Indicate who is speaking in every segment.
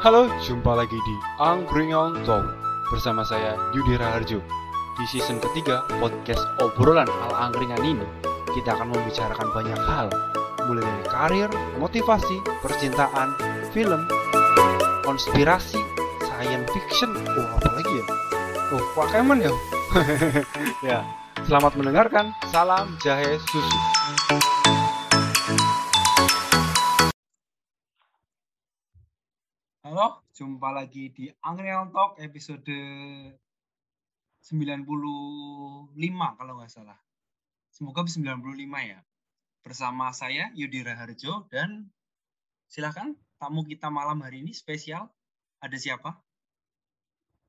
Speaker 1: Halo, jumpa lagi di Angkringan Talk bersama saya Yudi Raharjo. Di season ketiga podcast obrolan ala angkringan ini, kita akan membicarakan banyak hal, mulai dari karir, motivasi, percintaan, film, konspirasi, science fiction, oh apa lagi ya? Oh, Pokemon ya? ya, selamat mendengarkan. Salam jahe susu.
Speaker 2: Halo, jumpa lagi di Angrial Talk episode 95 kalau nggak salah. Semoga 95 ya. Bersama saya Yudi Raharjo dan silakan tamu kita malam hari ini spesial. Ada siapa?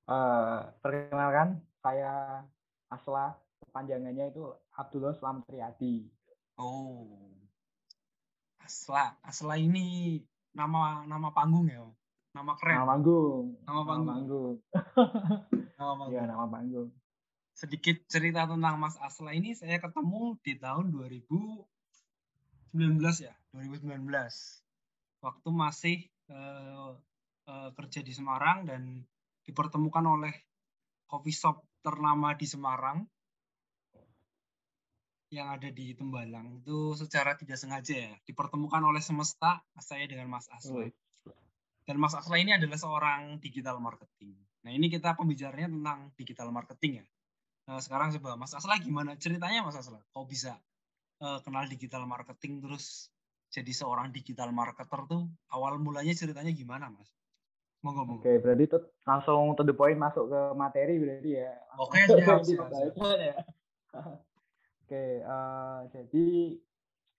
Speaker 3: Uh, perkenalkan, saya Asla, kepanjangannya itu Abdullah Selamat Triadi.
Speaker 2: Oh, Asla, Asla ini nama nama panggung ya? Nama keren.
Speaker 3: Nama panggung.
Speaker 2: Nama panggung.
Speaker 3: Nama panggung.
Speaker 2: nama panggung.
Speaker 3: Iya, nama panggung.
Speaker 2: Sedikit cerita tentang Mas Asla ini saya ketemu di tahun 2019 ya, 2019. Waktu masih uh, uh, kerja di Semarang dan dipertemukan oleh coffee shop ternama di Semarang yang ada di Tembalang itu secara tidak sengaja ya dipertemukan oleh semesta saya dengan Mas Asla. Dan Mas Asla ini adalah seorang digital marketing. Nah ini kita pembicaranya tentang digital marketing ya. Nah, sekarang coba Mas Asla gimana ceritanya Mas Asla? Kok bisa uh, kenal digital marketing terus jadi seorang digital marketer tuh awal mulanya ceritanya gimana Mas?
Speaker 3: Monggo, monggo. Oke, berarti tuh langsung to the point masuk ke materi berarti ya.
Speaker 2: Oke, siap, siap, siap.
Speaker 3: ya. Oke, uh, jadi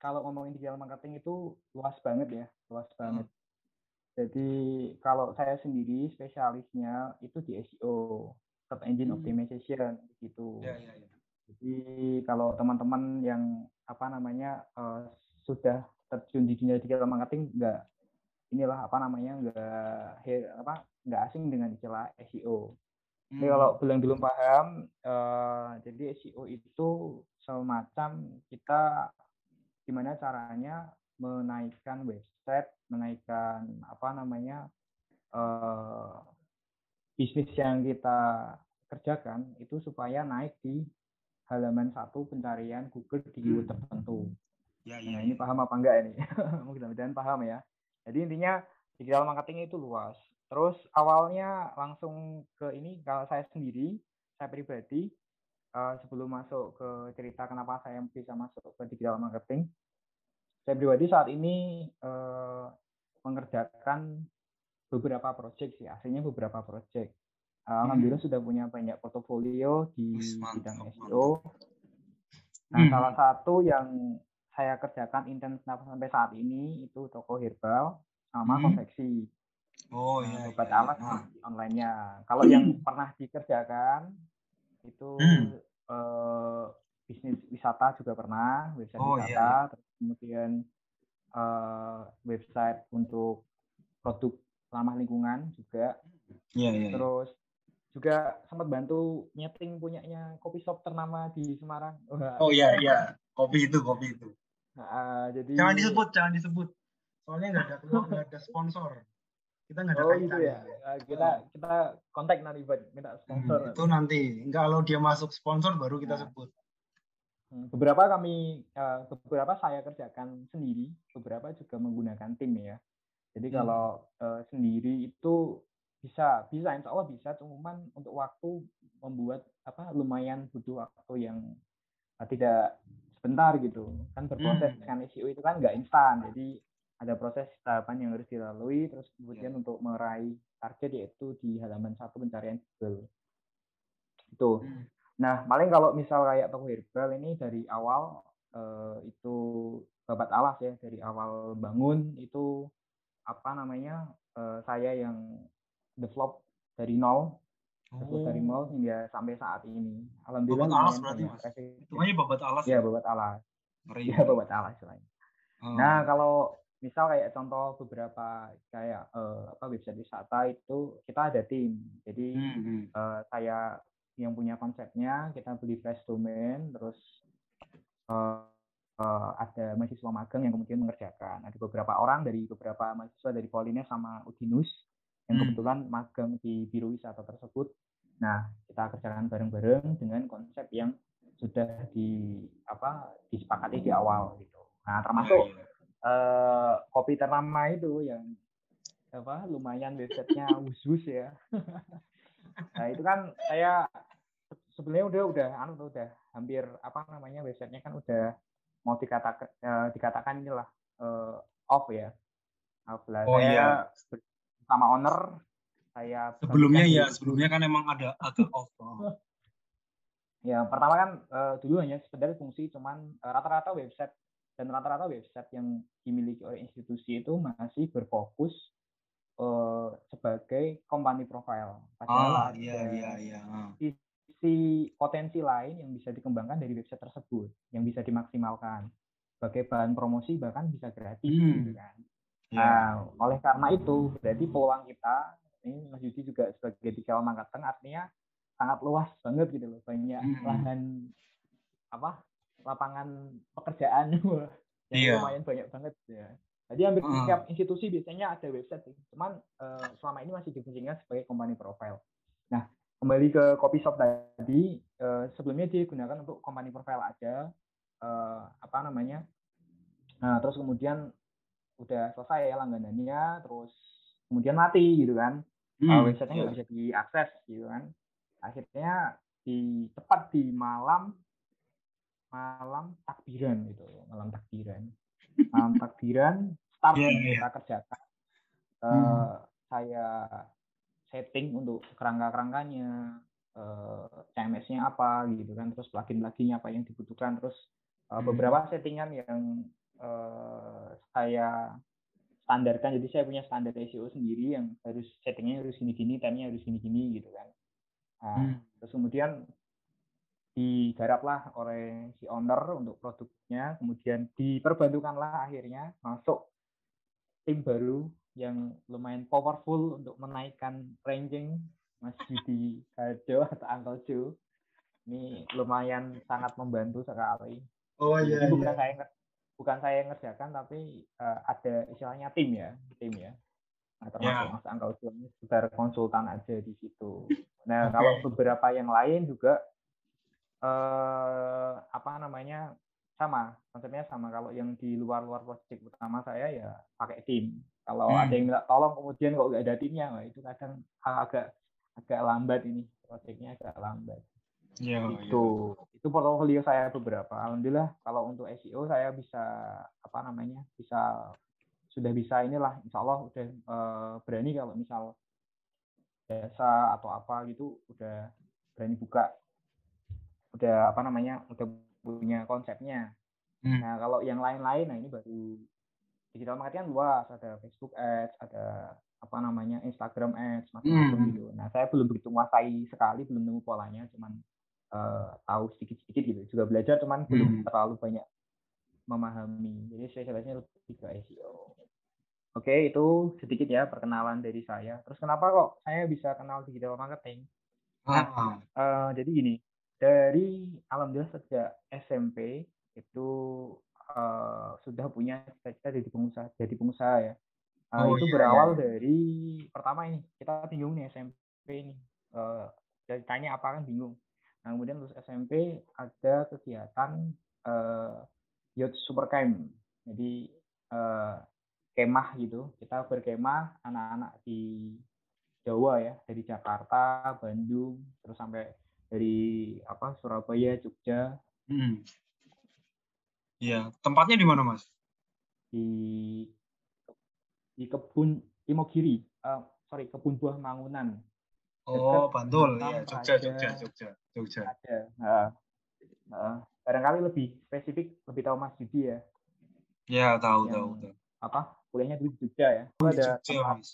Speaker 3: kalau ngomongin digital marketing itu luas banget ya, luas banget. Hmm. Jadi kalau saya sendiri spesialisnya itu di SEO, search engine hmm. optimization gitu.
Speaker 2: Ya, ya, ya.
Speaker 3: Jadi kalau teman-teman yang apa namanya uh, sudah terjun di dunia digital marketing nggak inilah apa namanya nggak apa nggak asing dengan istilah SEO. Hmm. Jadi kalau belum belum paham, uh, jadi SEO itu semacam kita gimana caranya menaikkan website, menaikkan apa namanya uh, bisnis yang kita kerjakan itu supaya naik di halaman satu pencarian Google di keyword hmm. tertentu. Ya, ya, nah ini ya. paham apa enggak ini? Mudah-mudahan paham ya. Jadi intinya digital marketing itu luas. Terus awalnya langsung ke ini kalau saya sendiri, saya pribadi uh, sebelum masuk ke cerita kenapa saya bisa masuk ke digital marketing, saya pribadi saat ini uh, mengerjakan beberapa proyek sih, aslinya beberapa proyek. Alhamdulillah hmm. sudah punya banyak portofolio di mantap, bidang SEO. Nah, hmm. salah satu yang saya kerjakan intens sampai saat ini itu toko herbal sama hmm. konveksi.
Speaker 2: Oh iya.
Speaker 3: Obat iya, alat nah. online-nya. Kalau yang pernah dikerjakan itu hmm. eh, bisnis wisata juga pernah, website oh, wisata, iya, iya. terus kemudian uh, website untuk produk ramah lingkungan juga.
Speaker 2: Iya, iya.
Speaker 3: Terus juga sempat bantu nyeting punyanya kopi shop ternama di Semarang.
Speaker 2: Oh iya iya, kopi itu kopi itu.
Speaker 3: Nah, jadi
Speaker 2: jangan disebut, jangan disebut. Soalnya nggak ada nggak ada sponsor. Kita nggak ada
Speaker 3: oh, itu ya. Nah, kita kita kontak nanti buat minta sponsor.
Speaker 2: Hmm, itu nanti. Enggak kalau dia masuk sponsor baru kita nah. sebut.
Speaker 3: Hmm, beberapa kami eh, beberapa saya kerjakan sendiri, beberapa juga menggunakan tim ya. Jadi hmm. kalau uh, sendiri itu bisa bisa insya Allah bisa cuman untuk waktu membuat apa lumayan butuh waktu yang uh, tidak sebentar gitu kan berproses hmm. kan SEO itu kan nggak instan jadi ada proses tahapan yang harus dilalui terus kemudian yeah. untuk meraih target yaitu di halaman satu pencarian Google itu hmm. Nah, paling kalau misal kayak toko herbal ini dari awal eh, itu babat alas ya, dari awal bangun itu apa namanya eh, saya yang develop dari nol, oh. dari nol hingga sampai saat ini.
Speaker 2: Alhamdulillah. Babat alas berarti mas. Itu aja babat alas.
Speaker 3: Iya, babat alas. Iya, babat alas selain. Oh. Nah, kalau misal kayak contoh beberapa kayak uh, apa website wisata itu kita ada tim. Jadi hmm, hmm. Uh, saya yang punya konsepnya kita beli flash domain terus uh, uh, ada mahasiswa magang yang kemudian mengerjakan ada beberapa orang dari beberapa mahasiswa dari Polines sama Udinus yang
Speaker 2: Hmm.
Speaker 3: kebetulan magang di biro wisata tersebut. Nah, kita kerjakan bareng-bareng dengan konsep yang sudah di apa disepakati di awal gitu. Nah, termasuk eh, kopi ternama itu yang apa lumayan websitenya wus ya. nah itu kan saya se- sebenarnya udah udah anu tuh, udah hampir apa namanya websitenya kan udah mau dikatakan eh, dikatakan inilah eh, off ya. Off lah.
Speaker 2: Oh,
Speaker 3: saya
Speaker 2: iya.
Speaker 3: sama owner saya
Speaker 2: Sebelumnya ya,
Speaker 3: di-
Speaker 2: sebelumnya kan emang ada agak off. Oh.
Speaker 3: Ya, pertama kan eh, dulu hanya sekedar fungsi cuman eh, rata-rata website dan rata-rata website yang dimiliki oleh institusi itu masih berfokus eh, sebagai company profile.
Speaker 2: Ah,
Speaker 3: Padahal
Speaker 2: iya
Speaker 3: ada
Speaker 2: iya iya. Ah.
Speaker 3: sisi potensi lain yang bisa dikembangkan dari website tersebut, yang bisa dimaksimalkan sebagai bahan promosi bahkan bisa gratis
Speaker 2: Hmm.
Speaker 3: gitu kan.
Speaker 2: Ya.
Speaker 3: Nah, oleh karena itu, berarti peluang kita, ini Mas Yudi juga sebagai digital marketing artinya sangat luas banget gitu loh. Banyak
Speaker 2: Mm-mm.
Speaker 3: lahan, apa, lapangan pekerjaan yang
Speaker 2: Iya.
Speaker 3: lumayan banyak banget ya. Jadi hampir
Speaker 2: Ah.
Speaker 3: setiap institusi biasanya ada website sih. Cuman eh, selama ini masih difungsikan sebagai company profile. Nah, kembali ke coffee shop tadi, eh, sebelumnya digunakan untuk company profile aja. eh, apa namanya? Nah, terus kemudian udah selesai ya langganannya, terus kemudian mati gitu kan. Uh,
Speaker 2: Hmm,
Speaker 3: websitenya nggak bisa diakses gitu kan. Akhirnya di tepat di malam malam takbiran gitu, malam takbiran. Malam takbiran start yang
Speaker 2: iya.
Speaker 3: kita kerjakan. Eh,
Speaker 2: Hmm.
Speaker 3: Saya setting untuk kerangka-kerangkanya, eh, CMS-nya apa gitu kan, terus plugin-pluginnya apa yang dibutuhkan, terus
Speaker 2: Hmm.
Speaker 3: beberapa settingan yang eh, saya standarkan jadi saya punya standar SEO sendiri yang harus settingnya harus gini-gini, time-nya harus gini-gini gitu kan. Nah,
Speaker 2: Hmm.
Speaker 3: terus kemudian digaraplah oleh si owner untuk produknya, kemudian diperbantukanlah akhirnya masuk tim baru yang lumayan powerful untuk menaikkan ranking Mas Yudi Kado atau Uncle Joe. Ini lumayan sangat membantu sekali.
Speaker 2: Oh
Speaker 3: Jadi
Speaker 2: iya
Speaker 3: bukan
Speaker 2: iya.
Speaker 3: saya bukan saya yang ngerjakan tapi eh, ada istilahnya tim ya tim ya nah, termasuk
Speaker 2: Ya.
Speaker 3: Mas Angkau ini sekedar konsultan aja di situ nah
Speaker 2: Oke.
Speaker 3: kalau beberapa yang lain juga eh apa namanya sama konsepnya sama. Kalau yang di luar-luar proyek utama saya ya pakai tim. Kalau
Speaker 2: Hmm.
Speaker 3: ada yang minta tolong kemudian kok nggak ada timnya wah itu kadang agak agak lambat ini. Proyeknya agak lambat.
Speaker 2: Iya,
Speaker 3: itu. Itu portofolio saya beberapa. Alhamdulillah kalau untuk SEO saya bisa apa namanya bisa sudah bisa inilah. Insya Allah udah eh, berani kalau misal jasa atau apa gitu udah berani buka udah apa namanya udah punya konsepnya.
Speaker 2: Hmm.
Speaker 3: nah kalau yang lain-lain nah ini baru digital marketing kan luas. Ada Facebook Ads ada apa namanya Instagram Ads macam-macam
Speaker 2: Hmm.
Speaker 3: gitu. Nah saya belum begitu menguasai sekali belum nemu polanya cuman eh, tahu sedikit-sedikit gitu. Juga belajar cuman belum
Speaker 2: Hmm.
Speaker 3: terlalu banyak memahami. Jadi spesialisnya lebih ke SEO oke itu sedikit ya perkenalan dari saya. Terus kenapa kok saya bisa kenal digital marketing?
Speaker 2: Ah,
Speaker 3: Eh, jadi gini dari alhamdulillah sejak SMP itu eh, sudah punya cita-cita jadi pengusaha jadi pengusaha ya. Eh,
Speaker 2: Oh,
Speaker 3: itu
Speaker 2: iya,
Speaker 3: berawal dari pertama ini kita bingung nih SMP ini. Eh, jadi tanya apa kan bingung. Nah kemudian lulus SMP ada kegiatan eh, youth super camp. Jadi eh, kemah gitu. Kita berkemah anak-anak di Jawa ya dari Jakarta Bandung terus sampai dari apa Surabaya Jogja
Speaker 2: hmm. Iya, tempatnya di mana, Mas?
Speaker 3: di di kebun Imogiri eh, sorry kebun buah Mangunan
Speaker 2: Oh,
Speaker 3: Dekat
Speaker 2: Bantul, ya, Jogja,
Speaker 3: Praja.
Speaker 2: Jogja, Jogja, Jogja.
Speaker 3: ada Nah, eh, barangkali lebih spesifik lebih tahu Mas Yudi ya
Speaker 2: Ya, tahu,
Speaker 3: Yang-
Speaker 2: tahu, tahu.
Speaker 3: apa kuliahnya dulu di Jogja ya itu
Speaker 2: Di
Speaker 3: ada
Speaker 2: Jogja,
Speaker 3: tempat
Speaker 2: Mas.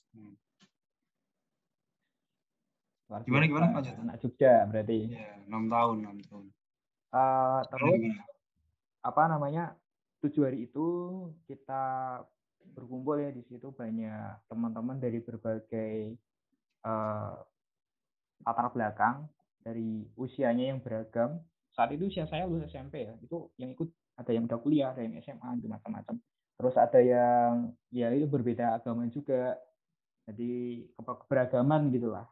Speaker 3: Luar
Speaker 2: Gimana, gimana? Lanjut.
Speaker 3: anak Jogja berarti
Speaker 2: Iya, enam tahun, enam tahun.
Speaker 3: Eh, terus
Speaker 2: Gimana?
Speaker 3: apa namanya tujuh hari itu kita berkumpul ya di situ banyak teman-teman dari berbagai eh, latar belakang dari usianya yang beragam saat itu usia saya lulus SMP ya itu yang ikut ada yang udah kuliah ada yang SMA gitu macam-macam terus ada yang ya itu berbeda agama juga jadi keberagaman gitulah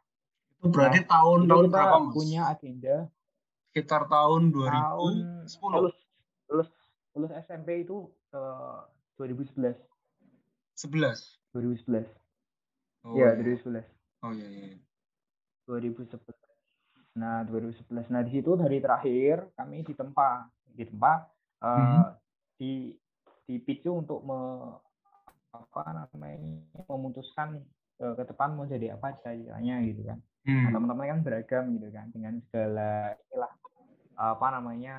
Speaker 2: Berarti
Speaker 3: Nah,
Speaker 2: tahun
Speaker 3: itu
Speaker 2: tahun
Speaker 3: kita
Speaker 2: berapa mas?
Speaker 3: punya agenda
Speaker 2: Sekitar tahun
Speaker 3: tahun
Speaker 2: 2010.
Speaker 3: lulus lulus lulus SMP itu eh, 2011
Speaker 2: 11.
Speaker 3: 2011
Speaker 2: Oh,
Speaker 3: Iya,
Speaker 2: iya.
Speaker 3: 2011
Speaker 2: Oh iya iya.
Speaker 3: 2011 nah 2011 nah di situ hari terakhir kami ditempa ditempa eh,
Speaker 2: Mhm.
Speaker 3: di dipicu untuk me, apa namanya memutuskan eh, ke depan mau jadi apa ceritanya gitu kan Nah,
Speaker 2: Hmm.
Speaker 3: teman-teman kan beragam gitu kan dengan segala inilah apa namanya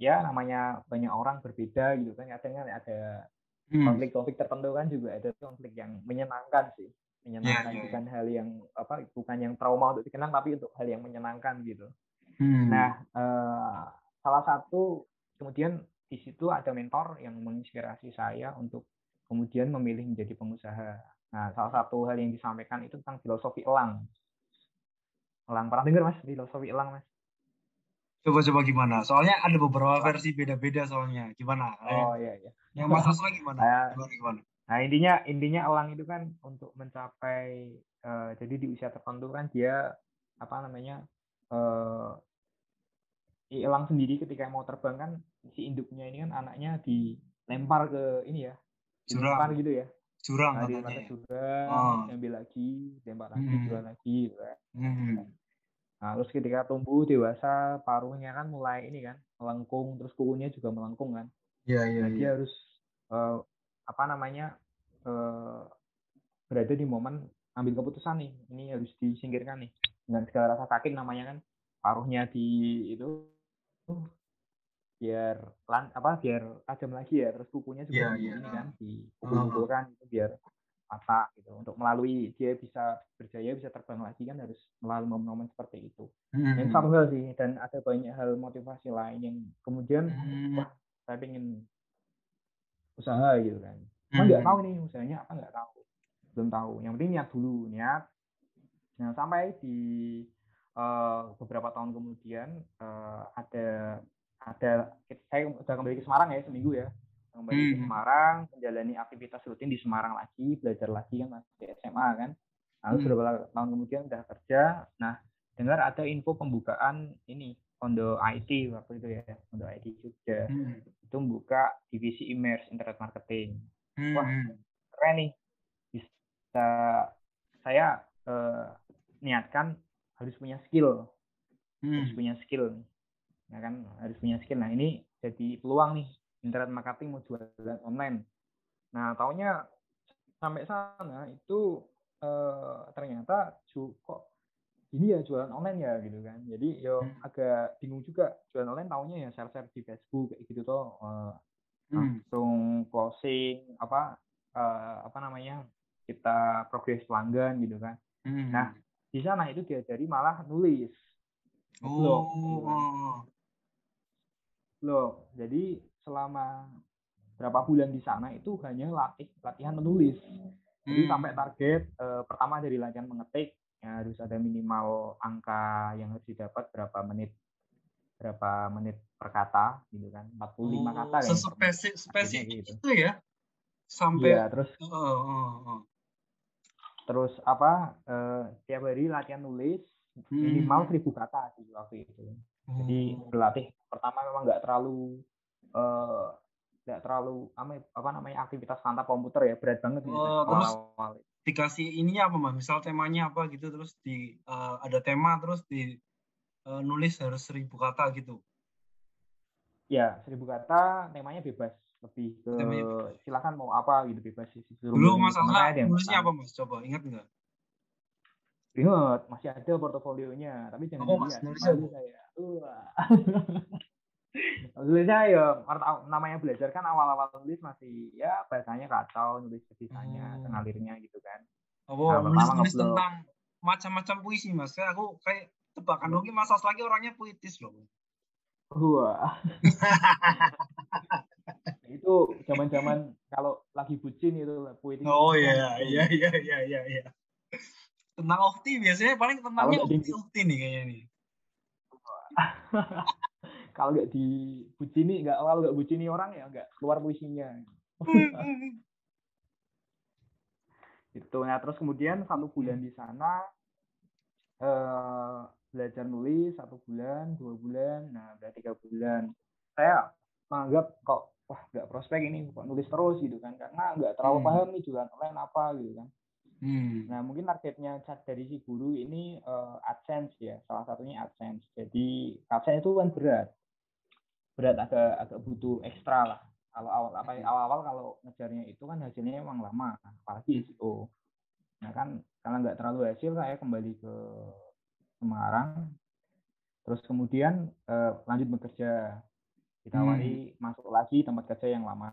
Speaker 3: ya namanya banyak orang berbeda gitu kan kadang kan ada
Speaker 2: Hmm.
Speaker 3: konflik-konflik tertentu kan juga ada konflik yang menyenangkan sih menyenangkan
Speaker 2: iya,
Speaker 3: bukan hal yang apa bukan yang trauma untuk dikenang tapi untuk hal yang menyenangkan gitu
Speaker 2: Hmm.
Speaker 3: nah eh, salah satu kemudian di situ ada mentor yang menginspirasi saya untuk kemudian memilih menjadi pengusaha nah salah satu hal yang disampaikan itu tentang filosofi elang elang pernah dengar mas filosofi elang mas
Speaker 2: Coba-coba gimana? Soalnya ada beberapa versi beda-beda soalnya. Gimana?
Speaker 3: oh iya iya
Speaker 2: Yang Mas Asla gimana?
Speaker 3: Saya-
Speaker 2: Gimana gimana?
Speaker 3: Nah intinya intinya elang itu kan untuk mencapai eh, jadi di usia tertentu kan dia apa namanya eh si elang sendiri ketika mau terbang kan si induknya ini kan anaknya dilempar ke ini ya dilempar
Speaker 2: Jurang.
Speaker 3: gitu ya
Speaker 2: Jurang
Speaker 3: nah, dilempar ke jurang
Speaker 2: Oh.
Speaker 3: diambil lagi dilempar lagi
Speaker 2: Hmm.
Speaker 3: jurang lagi gitu kan.
Speaker 2: Hmm.
Speaker 3: Nah terus ketika tumbuh dewasa paruhnya kan mulai ini kan melengkung terus kukunya juga melengkung kan.
Speaker 2: Iya iya
Speaker 3: Nah, dia harus eh, apa namanya eh, berada di momen ambil keputusan nih. Ini harus disingkirkan nih. Dengan segala rasa sakit namanya kan paruhnya di itu biar lan apa biar tajam lagi ya. Terus kukunya juga di
Speaker 2: iya.
Speaker 3: ini kan dipukul-pukulkan itu biar patah gitu. Untuk melalui dia bisa berjaya bisa terbang lagi kan harus melalui momen-momen seperti itu.
Speaker 2: Hmm.
Speaker 3: satu hal sih dan ada banyak hal motivasi lain yang kemudian
Speaker 2: Hmm.
Speaker 3: wah saya pengen usaha gitu kan. Cuma nggak
Speaker 2: Hmm.
Speaker 3: tahu nih usahanya apa nggak tahu. Belum tahu. Yang penting niat dulu niat. Nah sampai di eh, beberapa tahun kemudian eh, ada ada saya udah kembali ke Semarang ya seminggu ya kembali ke
Speaker 2: Hmm.
Speaker 3: Semarang menjalani aktivitas rutin di Semarang lagi belajar lagi kan masih SMA kan lalu
Speaker 2: Hmm.
Speaker 3: beberapa tahun kemudian udah kerja nah dengar ada info pembukaan ini Ondo IT waktu itu ya Ondo IT Jogja
Speaker 2: Hmm.
Speaker 3: itu membuka divisi immerse internet marketing
Speaker 2: Hmm.
Speaker 3: Wah. keren nih bisa saya eh, niatkan harus punya skill harus
Speaker 2: Hmm.
Speaker 3: punya skill nih. ya kan harus punya skill nah ini jadi peluang nih internet marketing mau jualan online nah taunya sampai sana itu eh, ternyata kok ini ya jualan online ya gitu kan jadi yo
Speaker 2: Hmm.
Speaker 3: agak bingung juga jualan online taunya ya share share di Facebook kayak gitu tuh eh,
Speaker 2: Hmm.
Speaker 3: langsung closing apa eh, apa namanya kita progres pelanggan gitu kan
Speaker 2: Hmm.
Speaker 3: Nah, di sana itu diajari malah nulis blog gitu kan.
Speaker 2: Oh.
Speaker 3: blog jadi selama berapa bulan di sana itu hanya latih latihan menulis jadi
Speaker 2: Hmm.
Speaker 3: sampai target eh, pertama dari latihan mengetik ya harus ada minimal angka yang harus didapat berapa menit berapa menit per kata gitu kan 45 kata
Speaker 2: Oh,
Speaker 3: menit.
Speaker 2: sespesifik
Speaker 3: Akhirnya
Speaker 2: spesifik
Speaker 3: gitu.
Speaker 2: itu ya sampai
Speaker 3: Iya, terus
Speaker 2: oh, oh, oh.
Speaker 3: terus apa eh, tiap hari latihan nulis
Speaker 2: Hmm.
Speaker 3: minimal 1000 kata sih waktu itu jadi
Speaker 2: Oh.
Speaker 3: berlatih pertama memang nggak terlalu eh, nggak terlalu apa, apa namanya aktivitas tanpa komputer ya berat banget sih
Speaker 2: Oh, terus
Speaker 3: awal-awal.
Speaker 2: dikasih ininya apa mas misal temanya apa gitu terus di eh, ada tema terus di eh, nulis harus seribu kata gitu
Speaker 3: ya seribu kata temanya bebas lebih ke
Speaker 2: Temanya bebas.
Speaker 3: silakan mau apa gitu bebas sih
Speaker 2: dulu
Speaker 3: milih.
Speaker 2: mas
Speaker 3: Temen
Speaker 2: Asla
Speaker 3: saya ada yang
Speaker 2: nulisnya apa mas coba ingat nggak
Speaker 3: ingat masih ada portofolionya tapi jangan
Speaker 2: Apa, Mas?
Speaker 3: dilihat
Speaker 2: Nulisnya
Speaker 3: saya. nulisnya ya namanya belajar kan awal-awal nulis masih ya bahasanya kacau nulis sisanya
Speaker 2: Oh.
Speaker 3: mengalirnya gitu kan.
Speaker 2: Apa
Speaker 3: Nah,
Speaker 2: nulis nulis tentang macam-macam puisi mas. Kayak aku kayak tebakan lagi mas Asla lagi orangnya puitis loh.
Speaker 3: Wah. itu zaman-zaman kalau lagi bucin itu puitis.
Speaker 2: oh iya iya iya iya iya iya. Tentang ukti biasanya paling tentangnya ukti ukti nih kayaknya nih
Speaker 3: kalau nggak dibucini, nggak kalau nggak bucini orang ya nggak keluar puisinya. Itu. Nah, terus kemudian satu bulan di sana eh, belajar nulis satu bulan, dua bulan, nah udah tiga bulan. Saya menganggap kok wah nggak prospek ini kok nulis terus gitu kan karena nggak terlalu
Speaker 2: Hmm.
Speaker 3: paham nih jualan online apa gitu kan.
Speaker 2: Hmm.
Speaker 3: Nah, mungkin targetnya cat dari si guru ini eh, AdSense ya, salah satunya AdSense. Jadi AdSense itu kan berat, berat agak agak butuh ekstra lah. Kalau awal apa
Speaker 2: Hmm.
Speaker 3: awal-awal kalau ngejarnya itu kan hasilnya emang lama, apalagi SEO. Nah kan karena nggak terlalu hasil saya kembali ke Semarang, terus kemudian eh, lanjut bekerja, ditawari masuk lagi tempat kerja yang lama.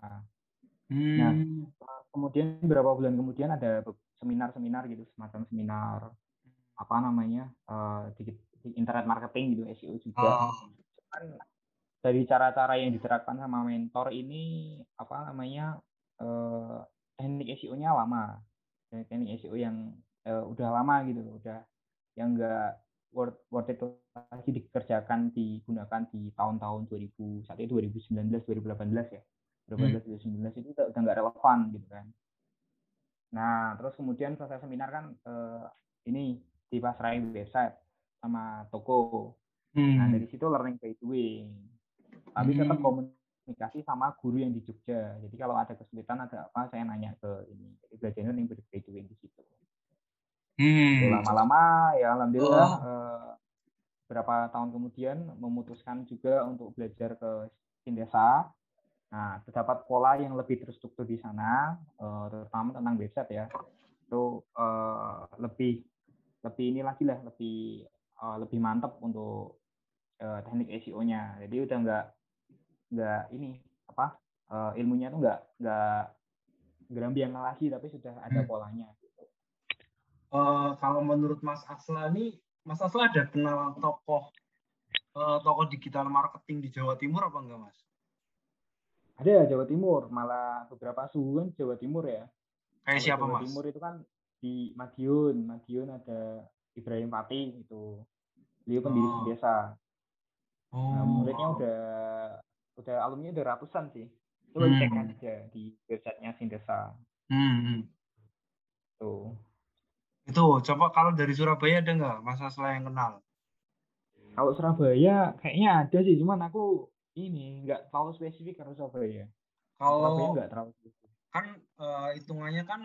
Speaker 3: Nah,
Speaker 2: Hmm.
Speaker 3: kemudian beberapa bulan kemudian ada seminar-seminar gitu semacam seminar apa namanya eh, di, di internet marketing gitu SEO juga
Speaker 2: Oh.
Speaker 3: kan dari cara-cara yang diterapkan sama mentor ini apa namanya eh, teknik SEO-nya lama. Teknik- teknik SEO yang eh, udah lama gitu loh udah yang enggak worth, worth it lagi dikerjakan digunakan di tahun-tahun 2000 saat itu 2019 2018 ya. 2018 2019 itu udah udah nggak relevan gitu kan. Nah terus kemudian selesai seminar kan eh, ini dipasrahin website sama toko. Nah,
Speaker 2: Hmm.
Speaker 3: dari situ learning by doing. Tapi tetap
Speaker 2: Hmm.
Speaker 3: komunikasi sama guru yang di Jogja. Jadi kalau ada kesulitan ada apa saya nanya ke ini. Jadi belajarnya by doing di situ.
Speaker 2: Hmm.
Speaker 3: Lama-lama ya alhamdulillah
Speaker 2: Oh.
Speaker 3: eh, berapa tahun kemudian memutuskan juga untuk belajar ke Sindesa. Nah, terdapat pola yang lebih terstruktur di sana, eh, terutama tentang website ya. Itu eh, lebih lebih ini lagi lah, lebih eh, lebih mantap untuk eh, teknik SEO-nya. Jadi udah nggak nggak ini apa eh, ilmunya tuh nggak nggak gerambiang lagi, tapi sudah ada
Speaker 2: Hmm.
Speaker 3: polanya.
Speaker 2: Eh, kalau menurut Mas Asla nih, Mas Asla ada kenal tokoh eh, tokoh digital marketing di Jawa Timur apa enggak, Mas?
Speaker 3: Ada Jawa Timur, malah beberapa suhu kan Jawa Timur ya.
Speaker 2: Kayak siapa,
Speaker 3: Jawa
Speaker 2: Mas?
Speaker 3: Timur itu kan di Madiun, Madiun ada Ibrahim Fatih itu. Beliau pendiri
Speaker 2: Oh.
Speaker 3: Sindesa. Nah,
Speaker 2: Oh.
Speaker 3: muridnya udah udah alumni udah ratusan sih. Coba
Speaker 2: Hmm.
Speaker 3: aja di websitenya Sindesa.
Speaker 2: Hmm, hmm.
Speaker 3: Tuh.
Speaker 2: Itu coba kalau dari Surabaya ada nggak Mas Asla yang kenal?
Speaker 3: Kalau Surabaya kayaknya ada sih, cuman aku ini nggak terlalu spesifik karena Surabaya. Surabaya
Speaker 2: Kalau
Speaker 3: nggak terlalu spesifik.
Speaker 2: kan eh, hitungannya kan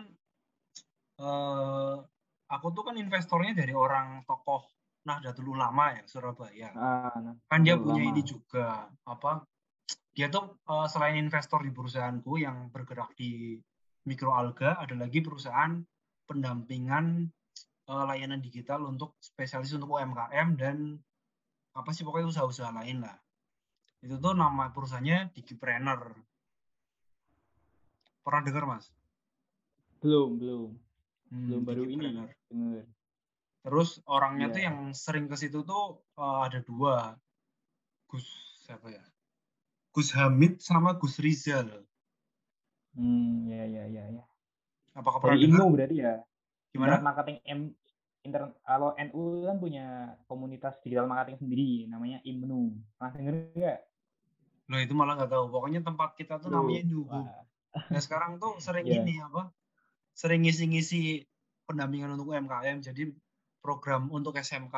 Speaker 2: eh aku tuh kan investornya dari orang tokoh Nahdlatul Ulama ya Surabaya.
Speaker 3: Ah, nah,
Speaker 2: Kan dia punya
Speaker 3: Ulama.
Speaker 2: ini juga apa? Dia tuh eh, selain investor di perusahaanku yang bergerak di mikroalga, ada lagi perusahaan pendampingan eh, layanan digital untuk spesialis untuk UMKM dan apa sih pokoknya usaha-usaha lain lah. Itu tuh nama perusahaannya Digipreneur. Pernah dengar mas?
Speaker 3: belum belum
Speaker 2: Hmm,
Speaker 3: belum baru ini denger.
Speaker 2: Terus orangnya tuh
Speaker 3: Iya.
Speaker 2: yang sering ke situ tuh eh, ada dua. Gus siapa ya? Gus Hamid sama Gus Rizal.
Speaker 3: Hmm, ya ya ya ya.
Speaker 2: Apakah pernah
Speaker 3: Dari
Speaker 2: dengar?
Speaker 3: Berarti ya.
Speaker 2: Gimana?
Speaker 3: Internet marketing M inter kalau NU kan punya komunitas digital marketing sendiri namanya IMNU. Pernah denger nggak?
Speaker 2: Loh itu malah nggak tahu. Pokoknya tempat kita tuh
Speaker 3: Loh,
Speaker 2: namanya Nubu. Nah sekarang tuh sering
Speaker 3: Iya.
Speaker 2: ini apa? Sering ngisi-ngisi pendampingan untuk UMKM. Jadi program untuk SMK.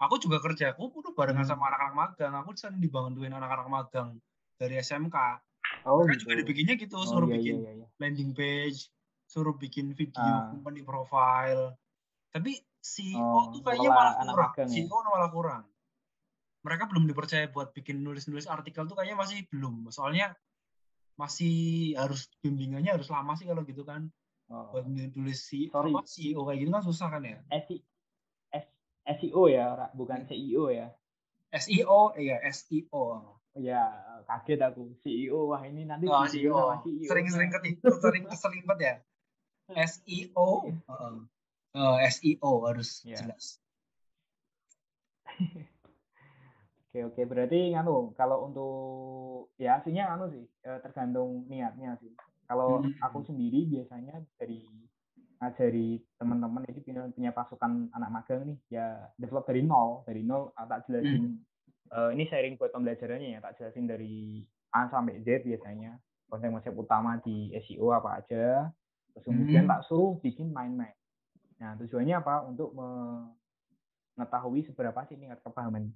Speaker 2: Aku juga kerja. Aku udah barengan
Speaker 3: Hmm.
Speaker 2: sama anak-anak magang. Aku sering dibantuin anak-anak magang dari SMK.
Speaker 3: Oh,
Speaker 2: Mereka
Speaker 3: gitu.
Speaker 2: juga dibikinnya gitu,
Speaker 3: Oh,
Speaker 2: suruh
Speaker 3: iya,
Speaker 2: bikin
Speaker 3: iya, iya.
Speaker 2: landing page, suruh bikin video
Speaker 3: Ah.
Speaker 2: company profile. Tapi CEO
Speaker 3: Oh,
Speaker 2: tuh kayaknya malah kurang.
Speaker 3: magang ya?
Speaker 2: CEO malah kurang. Mereka belum dipercaya buat bikin nulis-nulis artikel tuh kayaknya masih belum. Soalnya masih harus bimbingannya harus lama sih kalau gitu kan.
Speaker 3: Oh.
Speaker 2: Buat nulis si
Speaker 3: Sorry.
Speaker 2: apa CEO kayak gitu kan susah kan ya.
Speaker 3: SI S- SEO ya, bukan CEO ya.
Speaker 2: SEO, iya SEO.
Speaker 3: Ya, kaget aku. CEO, wah ini nanti
Speaker 2: Oh, CEO.
Speaker 3: sama CEO.
Speaker 2: Sering-sering ketipu, sering keselimpet ya. SEO. Eh, SEO harus
Speaker 3: Iya.
Speaker 2: jelas.
Speaker 3: Oke, oke. Berarti nganu, kalau untuk ya aslinya anu sih, eh, tergantung niatnya sih. Kalau
Speaker 2: Hmm.
Speaker 3: aku sendiri biasanya dari ngajari teman-teman itu punya, punya pasukan anak magang nih, ya develop dari nol, dari nol ah, tak jelasin. eh, ini sharing buat pembelajarannya ya, tak jelasin dari A sampai Z biasanya. Konsep-konsep utama di SEO apa aja, Terus kemudian
Speaker 2: Hmm.
Speaker 3: tak suruh bikin mind map. Nah, tujuannya apa? Untuk mengetahui seberapa sih tingkat kepahaman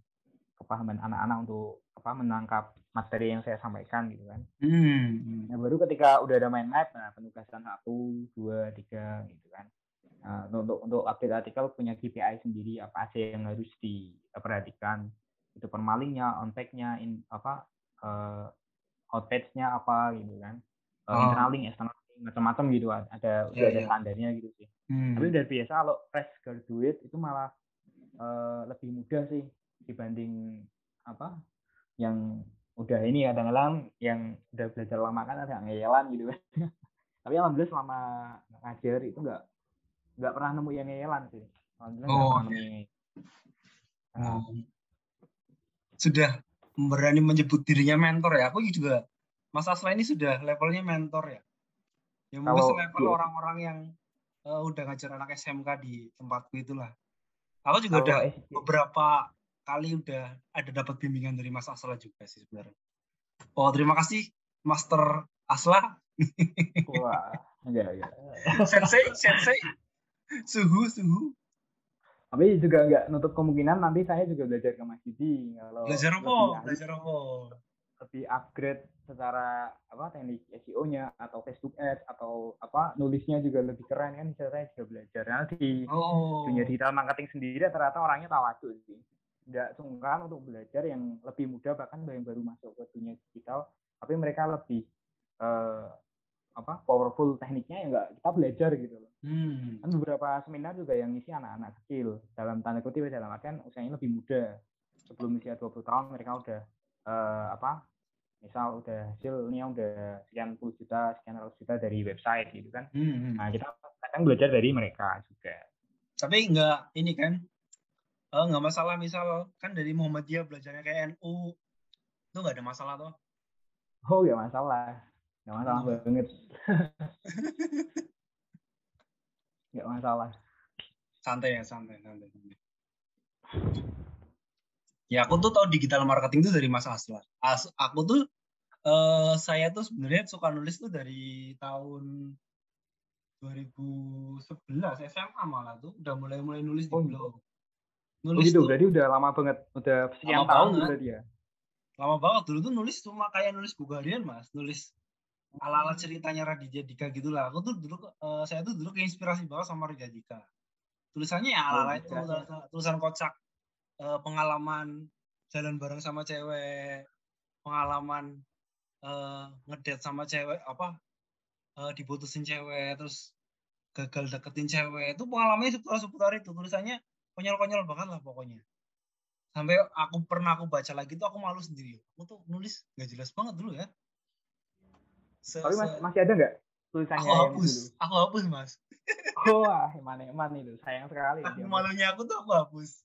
Speaker 3: kepahaman anak-anak untuk apa menangkap materi yang saya sampaikan gitu kan.
Speaker 2: Hmm.
Speaker 3: Nah, baru ketika udah ada mind map, nah penugasan satu, dua, tiga gitu kan. Nah, untuk untuk update artikel punya KPI sendiri apa aja yang harus diperhatikan. Itu permalingnya, on nya in apa uh, outpage-nya apa gitu kan. Uh,
Speaker 2: Oh.
Speaker 3: internal link, external link, macam-macam gitu ada udah
Speaker 2: Iya,
Speaker 3: ada
Speaker 2: iya.
Speaker 3: standarnya gitu sih.
Speaker 2: Hmm.
Speaker 3: Tapi udah biasa kalau fresh graduate itu malah eh, lebih mudah sih dibanding apa yang udah ini kadang-kadang yang udah belajar lama kan ada ngeyelan gitu kan. Tapi alhamdulillah selama ngajar itu nggak nggak pernah nemu yang ngeyelan sih. Alhamdulillah
Speaker 2: Oh,
Speaker 3: pernah nemu yang Nah,
Speaker 2: Oh. Sudah berani menyebut dirinya mentor ya. Aku juga Mas Asla ini sudah levelnya mentor ya. Ya mungkin
Speaker 3: Kalau
Speaker 2: selevel
Speaker 3: di-
Speaker 2: orang-orang yang eh, udah ngajar anak SMK di tempatku itulah. Aku juga
Speaker 3: kalau
Speaker 2: udah
Speaker 3: SD
Speaker 2: beberapa kali udah ada dapat bimbingan dari Mas Asla juga sih sebenarnya. Oh terima kasih Master Asla,
Speaker 3: wah enggak enggak.
Speaker 2: Sensei, Sensei, suhu, suhu.
Speaker 3: Tapi juga nggak nutup kemungkinan nanti saya juga belajar ke Mas Didi kalau
Speaker 2: Belajar apa? Belajar apa?
Speaker 3: lebih upgrade secara apa teknik SEO-nya atau Facebook Ads atau apa nulisnya juga lebih keren kan bisa saya juga belajar karena di
Speaker 2: Oh.
Speaker 3: dunia digital marketing sendiri ternyata orangnya tawaduk sih nggak sungkan untuk belajar yang lebih muda bahkan yang baru masuk ke dunia digital tapi mereka lebih eh, apa powerful tekniknya ya nggak kita belajar gitu loh
Speaker 2: Hmm.
Speaker 3: kan beberapa seminar juga yang ngisi anak-anak kecil dalam tanda kutip ya, dalam artian usianya lebih muda sebelum usia 20 tahun mereka udah eh, apa misal udah hasilnya udah sekian puluh juta sekian ratus juta dari website gitu kan
Speaker 2: Hmm, hmm.
Speaker 3: nah kita kadang belajar dari mereka juga
Speaker 2: Tapi nggak ini kan, eh, nggak masalah misal kan dari Muhammadiyah belajarnya kayak NU itu nggak ada masalah toh.
Speaker 3: oh ya masalah nggak masalah
Speaker 2: Hmm.
Speaker 3: banget nggak masalah
Speaker 2: Santai ya, santai, santai. santai. Ya aku tuh tahu digital marketing itu dari Mas Asla. As, aku tuh eh, saya tuh sebenarnya suka nulis tuh dari tahun 2011 SMA malah tuh udah mulai-mulai nulis di
Speaker 3: Oh,
Speaker 2: blog. Nulis
Speaker 3: gitu
Speaker 2: tuh.
Speaker 3: berarti udah lama banget udah sekian
Speaker 2: Lama
Speaker 3: tahun
Speaker 2: banget.
Speaker 3: berarti ya?
Speaker 2: Lama banget. Dulu tuh nulis cuma kayak nulis buku harian mas. Nulis ala-ala ceritanya Raditya Dika gitu lah aku tuh dulu eh, saya tuh dulu keinspirasi banget sama Raditya Dika. Tulisannya ya ala-ala
Speaker 3: Oh,
Speaker 2: itu
Speaker 3: bisa.
Speaker 2: tulisan, tulisan kocak eh, pengalaman jalan bareng sama cewek pengalaman eh, ngedate sama cewek apa eh, diputusin cewek terus gagal deketin cewek. Itu pengalamannya seputar-seputar itu. Tulisannya konyol-konyol banget lah pokoknya. Sampai aku pernah aku baca lagi tuh aku malu sendiri. Aku tuh nulis nggak jelas banget dulu ya. Se-
Speaker 3: tapi mas, masih ada nggak tulisannya
Speaker 2: aku
Speaker 3: yang
Speaker 2: hapus.
Speaker 3: dulu?
Speaker 2: Aku hapus mas.
Speaker 3: Wah eman eman itu sayang sekali
Speaker 2: aku malunya aku tuh aku hapus.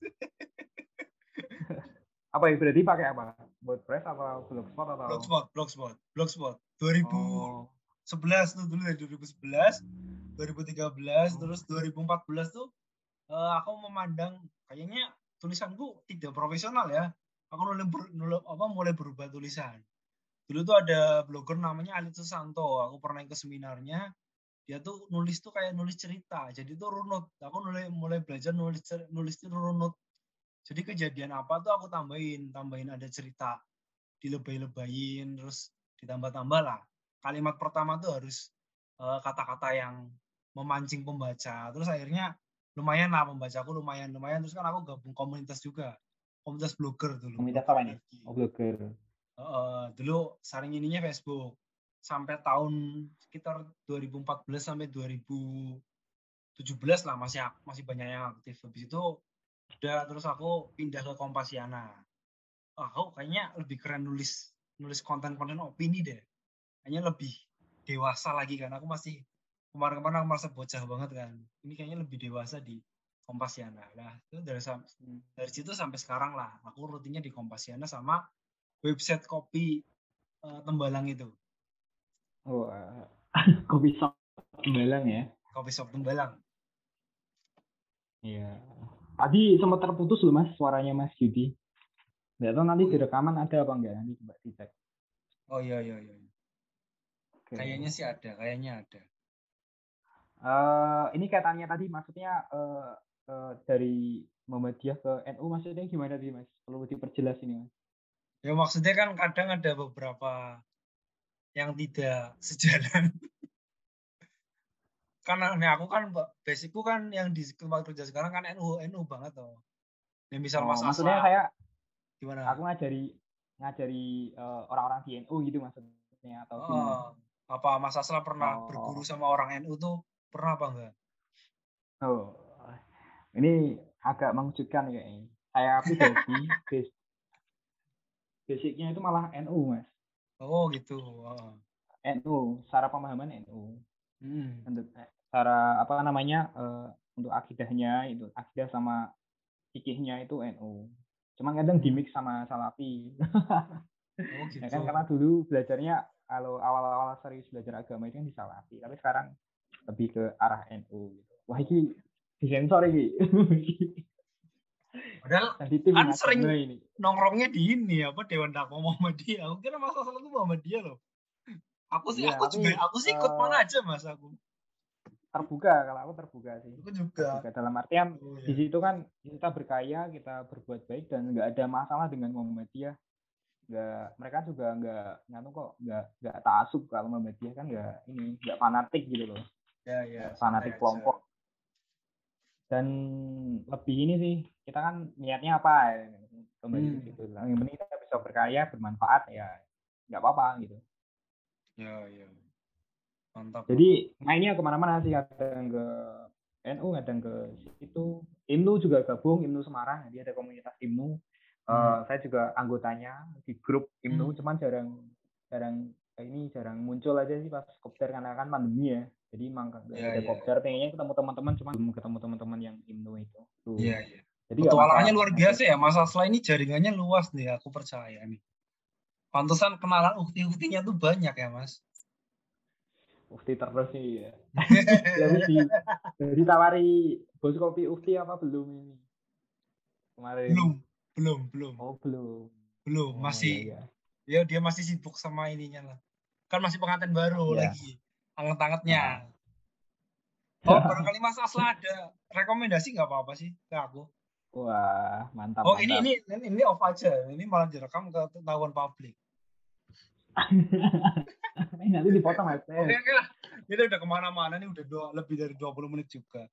Speaker 3: Apa ya berarti pakai apa? WordPress atau Blogspot atau?
Speaker 2: Blogspot blogspot blogspot. 2011
Speaker 3: Oh.
Speaker 2: tuh dulu dari 2011 2013
Speaker 3: Oh.
Speaker 2: terus 2014 tuh eh, aku memandang kayaknya tulisanku tidak profesional ya. Aku mulai ber- nul- apa mulai berubah tulisan. Dulu tuh ada blogger namanya Alit Susanto. Aku pernah ke seminarnya. Dia tuh nulis tuh kayak nulis cerita. Jadi tuh runut. Aku mulai mulai belajar nulis nulis itu runut. Jadi kejadian apa tuh aku tambahin. Tambahin ada cerita. Dilebay-lebayin terus ditambah-tambah lah. Kalimat pertama tuh harus eh, kata-kata yang memancing pembaca. Terus akhirnya lumayan lah pembacaku lumayan lumayan. Terus kan aku gabung komunitas juga. Komunitas blogger dulu.
Speaker 3: Komunitas apa nih? oh blogger.
Speaker 2: Eh, dulu saring ininya Facebook. Sampai tahun sekitar 2014 sampai 2017 lah masih masih banyak yang aktif. Habis itu udah terus aku pindah ke Kompasiana. Ah, aku kayaknya lebih keren nulis nulis konten-konten opini deh. Kayaknya lebih dewasa lagi kan. Aku masih kemarin-kemarin aku merasa bocah banget kan. Ini kayaknya lebih dewasa di Kompasiana. Lah itu dari sam- dari situ sampai sekarang lah. Aku rutinnya di Kompasiana sama website kopi eh, Tembalang itu.
Speaker 3: Wah kopi shop Tembalang ya?
Speaker 2: Kopi shop Tembalang.
Speaker 3: Iya. Tadi sempat terputus loh mas suaranya mas Yudi. Nggak tahu nanti di rekaman ada apa enggak nanti coba dicek.
Speaker 2: Oh iya iya iya. Kayaknya sih ada kayaknya ada
Speaker 3: Eh, ini kaitannya tadi maksudnya eh, eh, dari Muhammadiyah ke NU maksudnya gimana tadi mas? Perlu diperjelas ini mas.
Speaker 2: Ya maksudnya kan kadang ada beberapa yang tidak sejalan. Karena nih aku kan basicku kan yang di tempat kerja sekarang kan NU NU banget toh. Yang misal
Speaker 3: Oh,
Speaker 2: Mas
Speaker 3: maksudnya
Speaker 2: Asla,
Speaker 3: saya
Speaker 2: gimana?
Speaker 3: aku ngajari ngajari eh, orang-orang di NU gitu maksudnya atau gimana?
Speaker 2: Oh, apa Mas Asla pernah
Speaker 3: Oh.
Speaker 2: berguru sama orang NU tuh pernah apa enggak?
Speaker 3: Oh, ini agak mengejutkan kayaknya. Saya pribadi, base, basicnya itu malah NU mas.
Speaker 2: Oh gitu. Oh.
Speaker 3: NU, secara pemahaman NU.
Speaker 2: Hmm.
Speaker 3: Untuk eh, secara apa namanya eh, untuk akidahnya itu akidah sama fikihnya itu NU. Cuma kadang dimix sama Salafi.
Speaker 2: Oh gitu.
Speaker 3: ya kan karena dulu belajarnya kalau awal-awal serius belajar agama itu kan di Salafi, tapi sekarang lebih ke arah NU gitu. Wah ini disensor ini.
Speaker 2: Padahal Kan
Speaker 3: ini
Speaker 2: sering-
Speaker 3: ini.
Speaker 2: nongkrongnya di ini apa Dewan Dakwah Muhammadiyah. Aku kira Mas Asla tuh Muhammadiyah loh. Aku sih
Speaker 3: Iya,
Speaker 2: aku juga aku sih ikut
Speaker 3: eh,
Speaker 2: mana aja Mas aku.
Speaker 3: terbuka kalau aku terbuka sih
Speaker 2: Aku juga.
Speaker 3: terbuka dalam artian
Speaker 2: Oh,
Speaker 3: di
Speaker 2: iya.
Speaker 3: situ kan kita berkaya kita berbuat baik dan nggak ada masalah dengan Muhammadiyah nggak mereka juga nggak nganu kok nggak nggak taasub kalau Muhammadiyah kan nggak ini nggak fanatik gitu loh
Speaker 2: Ya ya.
Speaker 3: fanatik kelompok dan lebih ini sih kita kan niatnya apa ya kembali
Speaker 2: Hmm.
Speaker 3: ke situ yang penting kita bisa berkarya bermanfaat ya nggak apa-apa gitu
Speaker 2: Ya ya. Mantap.
Speaker 3: Jadi mainnya ke mana-mana sih kadang ke NU, kadang ke situ. IMNU juga gabung, IMNU Semarang. Jadi ada komunitas IMNU. Eh,
Speaker 2: Hmm.
Speaker 3: saya juga anggotanya di grup IMNU,
Speaker 2: Hmm.
Speaker 3: cuman jarang jarang ini jarang muncul aja sih pas kopdar karena kan pandemi ya. Jadi emang nggak
Speaker 2: Ya,
Speaker 3: ada
Speaker 2: ya.
Speaker 3: kopdar, pengennya ketemu teman-teman, cuma belum ketemu teman-teman yang IMNU itu.
Speaker 2: Iya iya.
Speaker 3: Jadi
Speaker 2: Petualangannya luar biasa ya Mas Asla ini jaringannya luas nih aku percaya nih. Pantesan kenalan ukti-uktinya tuh banyak ya Mas.
Speaker 3: Ukti terus sih ya. Jadi di, jadi tawari bos kopi Ukti apa belum ini? Kemarin.
Speaker 2: Belum, belum, belum,
Speaker 3: Oh belum.
Speaker 2: belum.
Speaker 3: Oh,
Speaker 2: Masih
Speaker 3: iya, iya.
Speaker 2: ya dia masih sibuk sama ininya lah. Kan masih pengantin baru
Speaker 3: Iya.
Speaker 2: lagi. Anget-angetnya. Oh, barangkali Mas Asla ada rekomendasi nggak apa-apa sih ke aku?
Speaker 3: Wah mantap.
Speaker 2: Oh, ini
Speaker 3: mantap.
Speaker 2: ini ini off aja. Ini malah direkam ke ketahuan publik.
Speaker 3: ini nanti dipotong mas.
Speaker 2: Oke, oke lah. Ini udah ke mana-mana nih udah dua, lebih dari 20 menit juga.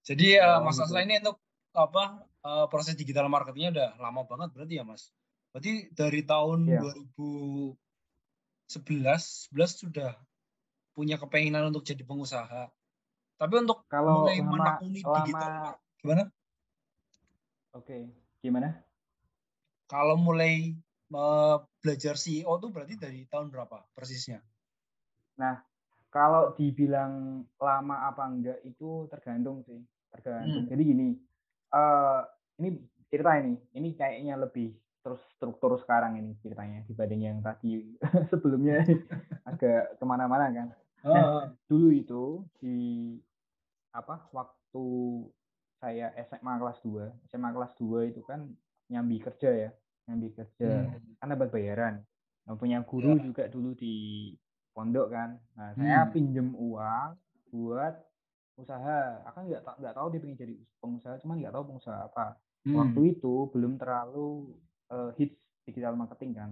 Speaker 2: Jadi
Speaker 3: Oh,
Speaker 2: Mas
Speaker 3: gitu.
Speaker 2: Asla ini untuk apa eh, proses digital marketingnya udah lama banget berarti ya Mas. Berarti dari tahun
Speaker 3: Iya.
Speaker 2: 2011 11 sudah punya kepenginan untuk jadi pengusaha. Tapi untuk
Speaker 3: Kalau
Speaker 2: mulai
Speaker 3: lama
Speaker 2: menekuni
Speaker 3: lama
Speaker 2: digital gimana?
Speaker 3: oke gimana?
Speaker 2: Kalau mulai eh, belajar CEO tuh berarti dari tahun berapa persisnya?
Speaker 3: Kalau dibilang lama apa enggak itu tergantung sih, tergantung.
Speaker 2: Hmm.
Speaker 3: Jadi gini, eh ini cerita ini, ini kayaknya lebih terus struktur sekarang ini ceritanya dibanding yang tadi sebelumnya agak ke mana-mana kan.
Speaker 2: Ah,
Speaker 3: Dulu itu di apa waktu saya SMA kelas 2, SMA kelas 2 itu kan nyambi kerja ya, nyambi kerja
Speaker 2: hmm.
Speaker 3: kan dapat bayaran. Nah, punya guru
Speaker 2: Ya.
Speaker 3: juga dulu di pondok kan. Nah, saya
Speaker 2: Hmm.
Speaker 3: pinjem uang buat usaha. Aku nggak nggak tahu dia pengen jadi pengusaha, cuman nggak tahu pengusaha apa.
Speaker 2: Hmm.
Speaker 3: Waktu itu belum terlalu eh, hits digital marketing kan.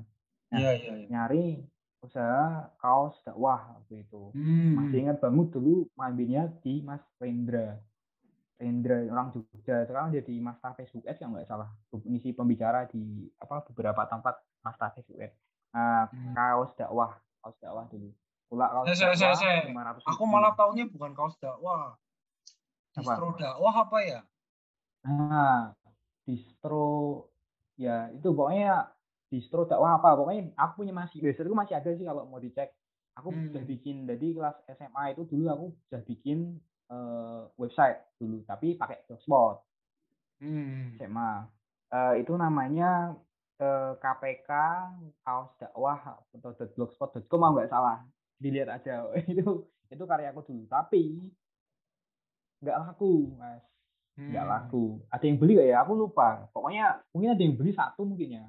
Speaker 3: Nah,
Speaker 2: Iya, iya, iya.
Speaker 3: Nyari usaha kaos dakwah waktu itu.
Speaker 2: Hmm.
Speaker 3: Masih ingat banget dulu ngambilnya di Mas Rendra. Rendra orang Jogja sekarang jadi Master Facebook Ads yang nggak salah ngisi pembicara di apa beberapa tempat Master Facebook Ads. Nah,
Speaker 2: Hmm.
Speaker 3: kaos dakwah, kaos dakwah dulu. Pula kaos
Speaker 2: Saya- saya-
Speaker 3: dakwah
Speaker 2: saya-
Speaker 3: 500
Speaker 2: Aku malah taunya bukan kaos dakwah.
Speaker 3: Apa?
Speaker 2: Distro dakwah apa ya?
Speaker 3: Nah, distro ya itu pokoknya distro dakwah apa pokoknya aku punya masih website itu masih ada sih kalau mau dicek. Aku
Speaker 2: Hmm.
Speaker 3: sudah bikin dari kelas SMA itu dulu aku sudah bikin eh, website dulu tapi pakai blogspot.
Speaker 2: Hmm.
Speaker 3: SMA. Eh, itu namanya eh, KPK kaos dakwah atau blogspot.com kalau nggak salah. Dilihat aja itu itu karyaku dulu. Tapi nggak laku, mas. Nggak
Speaker 2: Hmm.
Speaker 3: laku. Ada yang beli nggak ya? Aku lupa. Pokoknya mungkin ada yang beli satu mungkin ya.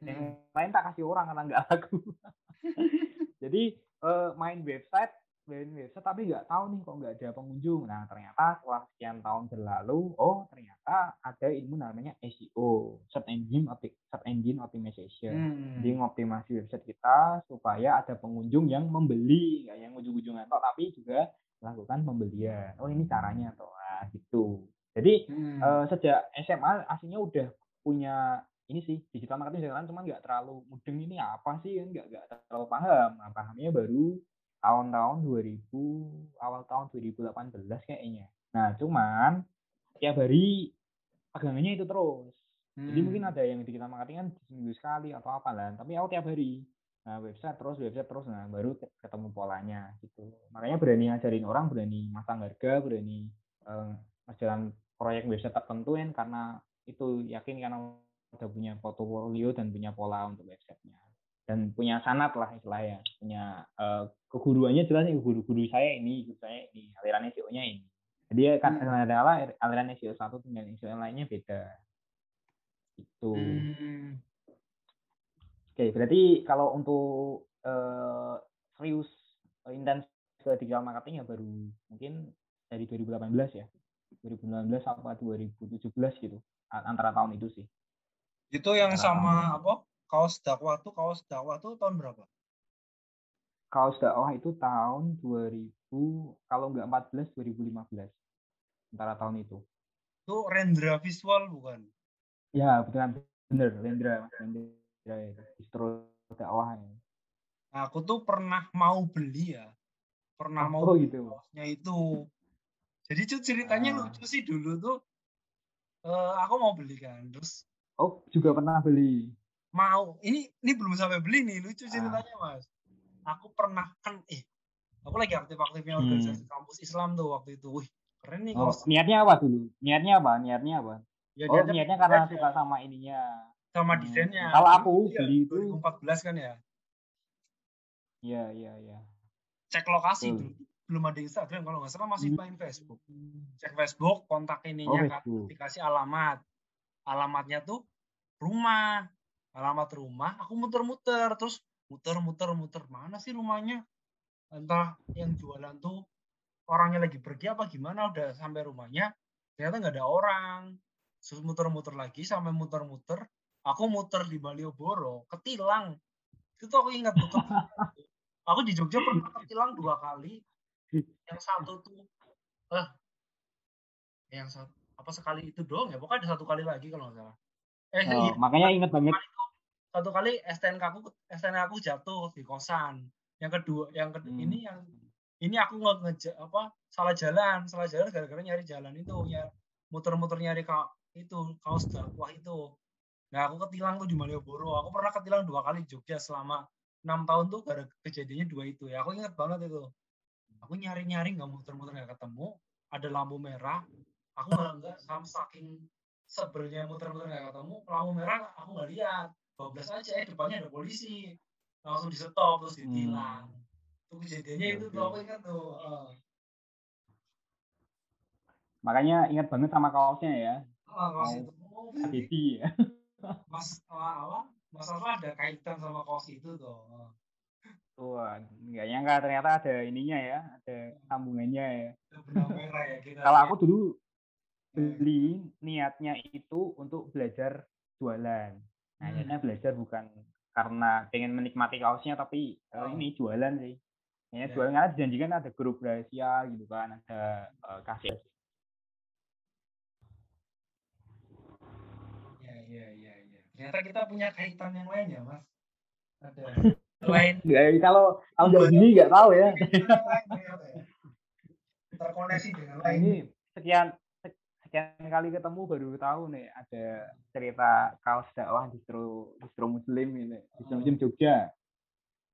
Speaker 3: Yang
Speaker 2: Hmm.
Speaker 3: lain tak kasih orang karena nggak laku. Jadi eh, main website join website tapi nggak tahu nih kok nggak ada pengunjung. Nah ternyata setelah sekian tahun berlalu, oh ternyata ada ilmu namanya SEO, search engine search engine optimization. Hmm. Jadi ngoptimasi website kita supaya ada pengunjung yang membeli, nggak yang ujung-ujungan toh, tapi juga melakukan pembelian. Oh ini caranya toh, nah, gitu. Jadi hmm. uh, sejak SMA aslinya udah punya ini sih digital marketing jalan cuman nggak terlalu mudeng ini apa sih kan nggak nggak terlalu paham nah, pahamnya baru tahun-tahun 2000 awal tahun 2018 kayaknya. Nah, cuman tiap hari pegangannya itu terus. Hmm. Jadi mungkin ada yang di kita marketing kan seminggu sekali atau apa lah, tapi aku tiap hari. Nah, website terus, website terus, nah baru ketemu polanya gitu. Makanya berani ngajarin orang, berani masang harga, berani uh, jalan proyek website tertentu kan karena itu yakin karena udah punya portfolio dan punya pola untuk websitenya. Dan punya sanat lah istilahnya punya uh, keguruannya jelas nih guru-guru saya ini guru saya ini aliran SEO-nya ini. Jadi kan hmm. adalah aliran SEO satu dengan SEO yang lainnya beda. Itu hmm. oke berarti kalau untuk uh, serius uh, intens ke digital marketing ya baru mungkin dari 2018 ya 2019 sampai 2017 gitu antara tahun itu sih
Speaker 2: itu yang sama apa kaos dakwah tuh kaos dakwah tuh tahun berapa?
Speaker 3: Kaos dakwah itu tahun 2000 kalau nggak 14 2015 antara tahun itu.
Speaker 2: Itu rendra visual bukan?
Speaker 3: Ya betul bener rendra rendra itu distro dakwah. Ya.
Speaker 2: Nah, aku tuh pernah mau beli ya, pernah oh, mau gitu. kaosnya itu. Jadi ceritanya ah. lucu sih dulu tuh. Uh, aku mau beli kan, terus.
Speaker 3: Oh juga pernah beli.
Speaker 2: Mau. Ini ini belum sampai beli nih lucu ceritanya ah. mas. Aku pernah kan eh aku lagi aktif-aktifnya hmm. organisasi kampus Islam tuh waktu itu. Wih keren nih
Speaker 3: oh, niatnya apa dulu? Niatnya apa? Niatnya apa? Ya, oh niatnya, niatnya karena suka sama ininya.
Speaker 2: Sama hmm. desainnya.
Speaker 3: Kalau aku ya, beli itu
Speaker 2: 2014 kan ya?
Speaker 3: Iya iya iya.
Speaker 2: Cek lokasi dulu belum ada Instagram kalau nggak salah masih hmm. main Facebook. Cek Facebook kontak ininya oh, kan dikasih alamat. Alamatnya tuh rumah. Alamat rumah aku muter-muter terus muter-muter muter. Mana sih rumahnya? Entah yang jualan tuh orangnya lagi pergi apa gimana udah sampai rumahnya ternyata nggak ada orang. Terus muter-muter lagi sampai muter-muter aku muter di Malioboro ketilang. Itu aku ingat betul. Aku di Jogja pernah ketilang dua kali yang satu tuh eh yang satu apa sekali itu doang ya? Pokoknya ada satu kali lagi kalau nggak salah.
Speaker 3: Eh oh, iya, makanya ingat banget.
Speaker 2: satu kali STNK aku STNK aku jatuh di kosan. Yang kedua yang kedua hmm. ini yang ini aku nggak ngeja apa salah jalan salah jalan gara-gara nyari jalan itu ya muter-muter nyari ka, itu kaos dakwah itu. Nah aku ketilang tuh di Malioboro. Aku pernah ketilang dua kali Jogja selama enam tahun tuh gara kejadiannya dua itu ya. Aku ingat banget itu aku nyari-nyari nggak muter-muter nggak ketemu. Ada lampu merah. Aku nggak nggak sama saking sebenarnya muter-muter nggak ketemu. Lampu merah aku nggak lihat. 12 aja eh depannya ada polisi. Langsung di stop terus ditilang. Hmm. itu kejadiannya itu tuh aku ingat tuh uh.
Speaker 3: makanya ingat banget sama kaosnya ya.
Speaker 2: Kaos itu.
Speaker 3: Oh, ya.
Speaker 2: Mas apa? Mas apa ada kaitan sama kaos itu tuh
Speaker 3: Wah, nggak nyangka ternyata ada ininya ya, ada sambungannya ya.
Speaker 2: ya
Speaker 3: Kalau aku dulu beli niatnya itu untuk belajar jualan. Nah, hmm. akhirnya belajar bukan karena pengen menikmati kaosnya tapi oh. ini jualan sih. Ya, ya. jualan karena dijanjikan ada grup rahasia gitu kan, ada uh, kasir.
Speaker 2: Ya, ya, ya, ya. Ternyata kita punya kaitan yang lain ya, Mas. Ada
Speaker 3: lain. Ya, kalau kalau dari sini nggak tahu ya.
Speaker 2: ya. Terkoneksi dengan lain. Ini
Speaker 3: sekian sekian kali ketemu baru tahu nih ada cerita kaos dakwah distro distro muslim ini distro muslim Jogja.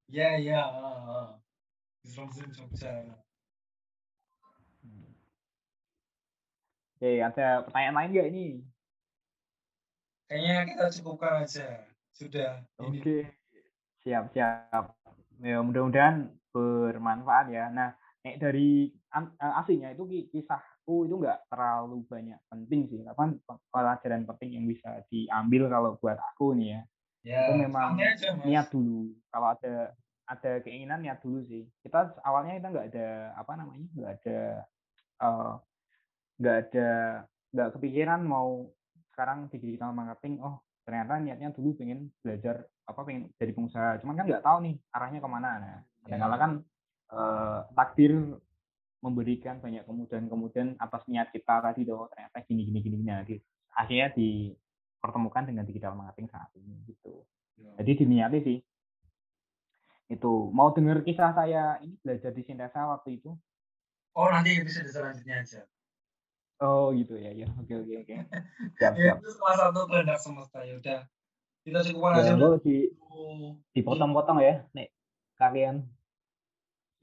Speaker 2: Iya iya. Distro muslim Jogja.
Speaker 3: Oke, ada pertanyaan lain nggak ini?
Speaker 2: Kayaknya kita cukupkan aja. Sudah.
Speaker 3: Oke. Siap, siap. Ya, mudah-mudahan bermanfaat ya. Nah, dari aslinya itu kisah aku itu nggak terlalu banyak penting sih apa pelajaran penting yang bisa diambil kalau buat aku nih ya, ya itu memang aja, niat dulu kalau ada ada keinginan niat dulu sih. Kita awalnya kita nggak ada apa namanya nggak ada eh, nggak uh, ada nggak kepikiran mau sekarang di digital marketing oh ternyata niatnya dulu pengen belajar apa pengen jadi pengusaha. Cuman kan nggak tahu nih arahnya ke mana. Nah kadang yeah. kan uh, takdir memberikan banyak kemudahan-kemudahan atas niat kita tadi tuh ternyata gini gini gini nah akhirnya dipertemukan dengan digital marketing saat ini gitu. Ya. jadi diniati sih. Itu mau dengar kisah saya ini belajar di Sintesa waktu itu?
Speaker 2: Oh nanti bisa selanjutnya aja
Speaker 3: oh gitu ya ya. Oke oke oke.
Speaker 2: Siap ya, siap. Itu salah satu kehendak semesta ya udah. Kita cukup ya, aja
Speaker 3: di dipotong-potong ya nih kalian.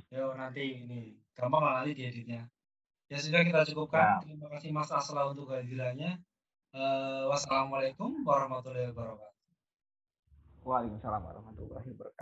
Speaker 2: Yo nanti ini. Gampang lah nanti dieditnya. Ya sudah kita cukupkan. Nah. terima kasih Mas Asla untuk kehadirannya. Uh, wassalamualaikum warahmatullahi wabarakatuh.
Speaker 3: Waalaikumsalam warahmatullahi wabarakatuh